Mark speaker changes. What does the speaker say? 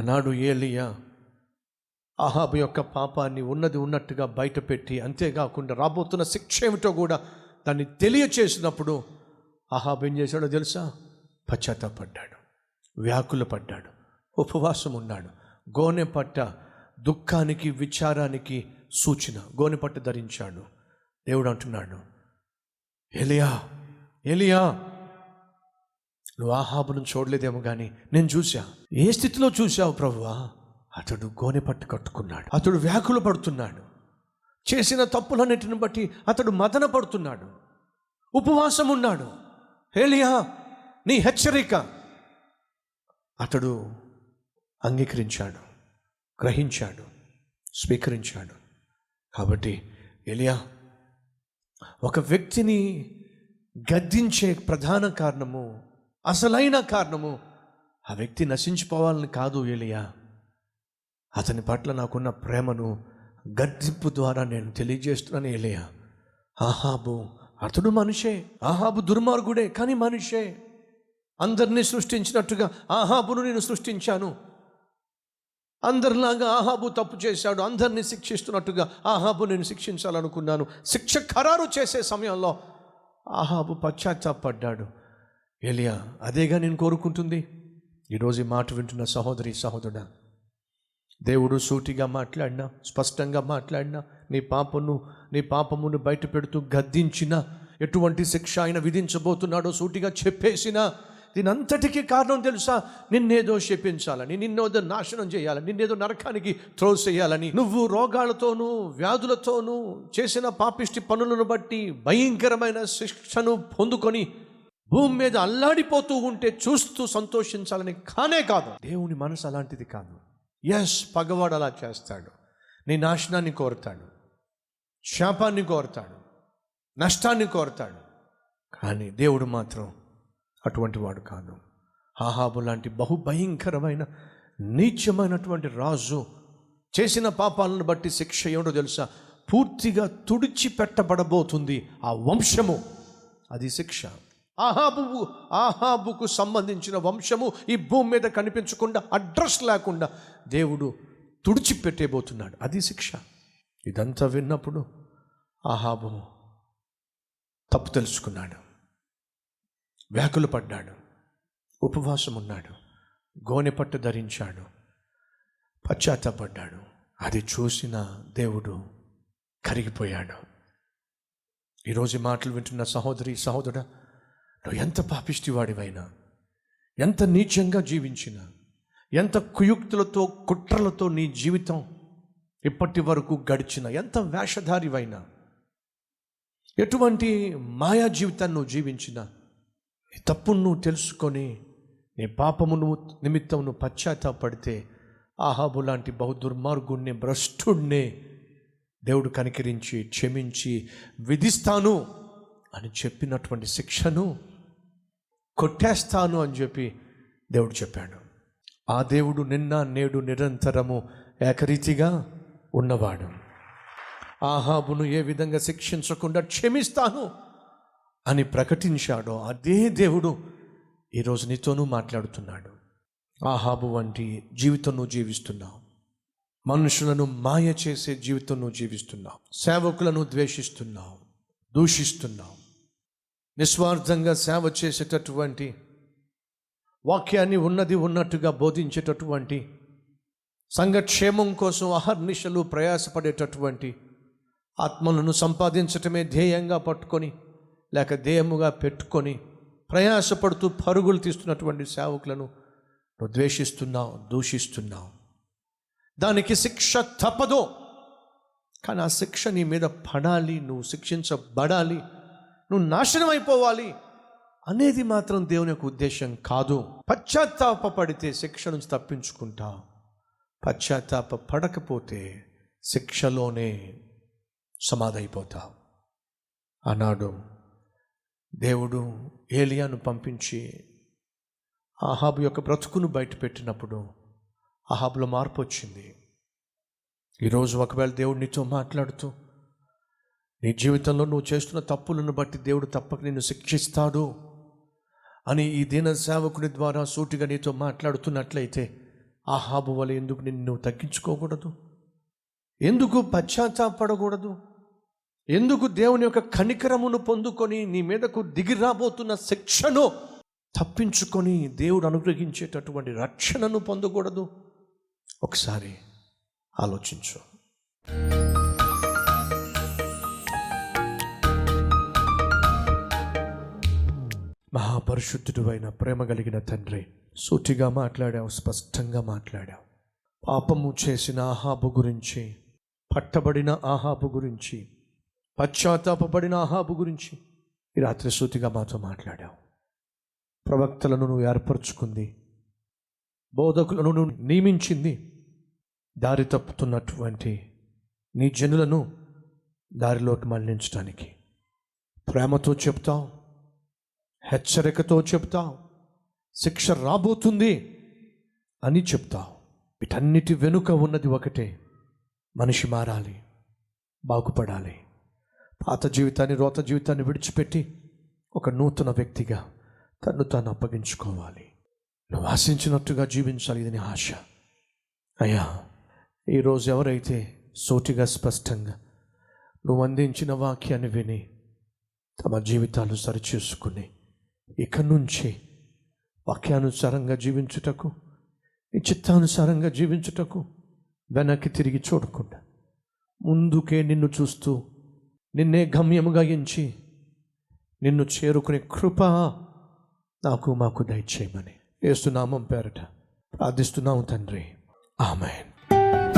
Speaker 1: ఆనాడు ఏలియా ఆహాబు యొక్క పాపాన్ని ఉన్నది ఉన్నట్టుగా బయటపెట్టి అంతేకాకుండా రాబోతున్న శిక్ష ఏమిటో కూడా దాన్ని తెలియచేసినప్పుడు అహాబు ఏం చేశాడో తెలుసా? పశ్చాత్తాపడ్డాడు వ్యాకుల పడ్డాడు ఉపవాసం ఉన్నాడు. గోనె పట్ట దుఃఖానికి విచారానికి సూచన గోనె పట్ట ధరించాడు. దేవుడు అంటున్నాడు ఎలియా ఎలియా నువ్వు ఆహాబును చూడలేదేమో కానీ నేను చూసా ఏ స్థితిలో చూశావు ప్రభువా? అతడు గోనె పట్టు కట్టుకున్నాడు. అతడు వ్యాకులు పడుతున్నాడు. చేసిన తప్పులన్నిటిని బట్టి అతడు మదన పడుతున్నాడు. ఉపవాసం ఉన్నాడు. హేలియా నీ హెచ్చరిక. అతడు అంగీకరించాడు. గ్రహించాడు. స్వీకరించాడు. కాబట్టి ఎలియా ఒక వ్యక్తిని గద్దించే ప్రధాన కారణము అసలైన కారణము ఆ వ్యక్తి నశించిపోవాలని కాదు ఏలియా. అతని పట్ల నాకున్న ప్రేమను గద్దింపు ద్వారా నేను తెలియజేస్తున్నాను ఏలియా. ఆహాబు అతడు మనిషే ఆహాబు దుర్మార్గుడే కానీ మనిషే. అందరినీ సృష్టించినట్టుగా ఆహాబును నేను సృష్టించాను. అందరిలాగా ఆహాబు తప్పు చేశాడు అందరినీ శిక్షిస్తున్నట్టుగా ఆహాబు నేను శిక్షించాలనుకున్నాను. శిక్ష ఖరారు చేసే సమయంలో ఆహాబు పశ్చాత్తాపడ్డాడు. ఎలియా అదేగా నేను కోరుకుంటుంది? ఈరోజు ఈ మాట వింటున్న సహోదరి సహోదరుడా దేవుడు సూటిగా మాట్లాడినా స్పష్టంగా మాట్లాడినా నీ పాపను నీ పాపమును బయట పెడుతూ గద్దించిన ఎటువంటి శిక్ష ఆయన విధించబోతున్నాడో సూటిగా చెప్పేసినా దీనంతటికీ కారణం తెలుసా? నిన్నేదో శపించాలని నిన్నేదో నాశనం చేయాలని నిన్నేదో నరకానికి త్రోసేయాలని నువ్వు రోగాలతోనూ వ్యాధులతోనూ చేసిన పాపిష్టి పనులను బట్టి భయంకరమైన శిక్షను పొందుకొని భూమి మీద అల్లాడిపోతూ ఉంటే చూస్తూ సంతోషించాలని కానే కాదు. దేవుని మనసు అలాంటిది కాదు. ఎస్ పగవాడు అలా చేస్తాడు. నీ నాశనాన్ని కోరుతాడు. శాపాన్ని కోరుతాడు. నష్టాన్ని కోరుతాడు. కానీ దేవుడు మాత్రం అటువంటి వాడు కాదు. హాహాబు లాంటి బహుభయంకరమైన నీచమైనటువంటి రాజు చేసిన పాపాలను బట్టి శిక్ష ఏమిటో తెలుసా? పూర్తిగా తుడిచిపెట్టబడబోతుంది ఆ వంశము. అది శిక్ష. ఆహాబువు ఆహాబుకు సంబంధించిన వంశము ఈ భూమి మీద కనిపించకుండా అడ్రస్ లేకుండా దేవుడు తుడిచిపెట్టేబోతున్నాడు. అది శిక్ష. ఇదంతా విన్నప్పుడు ఆహాబు తప్పు తెలుసుకున్నాడు. వ్యాకులు పడ్డాడు. ఉపవాసం ఉన్నాడు. గోనె పట్టు ధరించాడు. పశ్చాత్తపడ్డాడు. అది చూసిన దేవుడు కరిగిపోయాడు. ఈరోజు మాటలు వింటున్న సహోదరి సహోదరుడు నువ్వు ఎంత పాపిష్టివాడివైనా ఎంత నీచంగా జీవించినా ఎంత కుయుక్తులతో కుట్రలతో నీ జీవితం ఇప్పటి వరకు గడిచిన ఎంత వేషధారివైనా ఎటువంటి మాయా జీవితాన్ని నువ్వు జీవించినా నీ తప్పును నువ్వు తెలుసుకొని నీ పాపమును నిమిత్తం నువ్వు పశ్చాత్తాపడితే ఆహాబు లాంటి బహు దుర్మార్గుణ్ణి భ్రష్టుణ్ణి దేవుడు కనికరించి క్షమించి విధిస్తాను. అని చెప్పినటువంటి శిక్షను కొట్టేస్తాను అని చెప్పి దేవుడు చెప్పాడు. ఆ దేవుడు నిన్న నేడు నిరంతరము ఏకరీతిగా ఉన్నవాడు. ఆహాబును ఏ విధంగా శిక్షించకుండా క్షమిస్తాను అని ప్రకటించాడో అదే దేవుడు ఈరోజు నీతోనూ మాట్లాడుతున్నాడు. ఆహాబు వంటి జీవితం నువ్వు జీవిస్తున్నావు మనుషులను మాయ చేసే జీవితం నువ్వు జీవిస్తున్నావు సేవకులను ద్వేషిస్తున్నావు దూషిస్తున్నావు నిస్వార్థంగా సేవ చేసేటటువంటి వాక్యాన్ని ఉన్నది ఉన్నట్టుగా బోధించేటటువంటి సంఘక్షేమం కోసం అహర్నిశలు ప్రయాసపడేటటువంటి ఆత్మలను సంపాదించటమే ధ్యేయంగా పట్టుకొని లేక ధ్యేయముగా పెట్టుకొని ప్రయాసపడుతూ పరుగులు తీస్తున్నటువంటి సేవకులను నువ్వు ద్వేషిస్తున్నావు దూషిస్తున్నావు. దానికి శిక్ష తప్పదు. కానీ ఆ శిక్ష నీ మీద పడాలి నువ్వు శిక్షించబడాలి. నువ్వు నాశనం అయిపోవాలి అనేది మాత్రం దేవుని యొక్క ఉద్దేశం కాదు. పశ్చాత్తాప పడితే శిక్ష నుంచి తప్పించుకుంటావు పశ్చాత్తాప పడకపోతే శిక్షలోనే సమాధైపోతాం. ఆనాడు దేవుడు ఏలియాను పంపించి ఆహాబు యొక్క బ్రతుకును బయటపెట్టినప్పుడు ఆహాబులో మార్పు వచ్చింది. ఈరోజు ఒకవేళ దేవుడు నీతో మాట్లాడుతూ నీ జీవితంలో నువ్వు చేస్తున్న తప్పులను బట్టి దేవుడు తప్పక నిన్ను శిక్షిస్తాడు అని ఈ దీన సేవకుడి ద్వారా సూటిగా నీతో మాట్లాడుతున్నట్లయితే ఆహాబు వల్ల ఎందుకు నిన్ను నువ్వు తగ్గించుకోకూడదు? ఎందుకు పశ్చాత్తాపడకూడదు? ఎందుకు దేవుని యొక్క కనికరమును పొందుకొని నీ మీదకు దిగి రాబోతున్న శిక్షను తప్పించుకొని దేవుడు అనుగ్రహించేటటువంటి రక్షణను పొందకూడదు? ఒకసారి ఆలోచించు. మహాపరిశుద్ధుడు అయిన ప్రేమ కలిగిన తండ్రి సూటిగా మాట్లాడావు స్పష్టంగా మాట్లాడావు. పాపము చేసిన ఆహాబు గురించి పట్టబడిన ఆహాబు గురించి పశ్చాత్తాపబడిన ఆహాబు గురించి ఈ రాత్రి సూటిగా మాతో మాట్లాడావు. ప్రవక్తలను నువ్వు ఏర్పరచుకుంది బోధకులను నువ్వు నియమించింది దారి తప్పుతున్నటువంటి నీ జనులను దారిలోకి మళ్ళించడానికి ప్రేమతో చెప్తావు హెచ్చరికతో చెప్తావు. శిక్ష రాబోతుంది అని చెప్తావు. వీటన్నిటి వెనుక ఉన్నది ఒకటే. మనిషి మారాలి బాగుపడాలి. పాత జీవితాన్ని రోత జీవితాన్ని విడిచిపెట్టి ఒక నూతన వ్యక్తిగా తను తాను అప్పగించుకోవాలి. నువ్వు ఆశించినట్టుగా జీవించాలి ఇది నీ ఆశ. అయ్యా ఈరోజు ఎవరైతే సోటిగా స్పష్టంగా నువ్వు అందించిన వాక్యాన్ని విని తమ జీవితాలు సరిచేసుకుని ఇక నుంచి వాక్యానుసారంగా జీవించుటకు నీ చిత్తానుసారంగా జీవించుటకు వెనక్కి తిరిగి చూడకుండా ముందుకే నిన్ను చూస్తూ నిన్నే గమ్యముగా ఎంచి నిన్ను చేరుకునే కృప నాకు మాకు దయచేయమని ఏస్తున్నామం పేరట ప్రార్థిస్తున్నాము తండ్రి. ఆమెన్.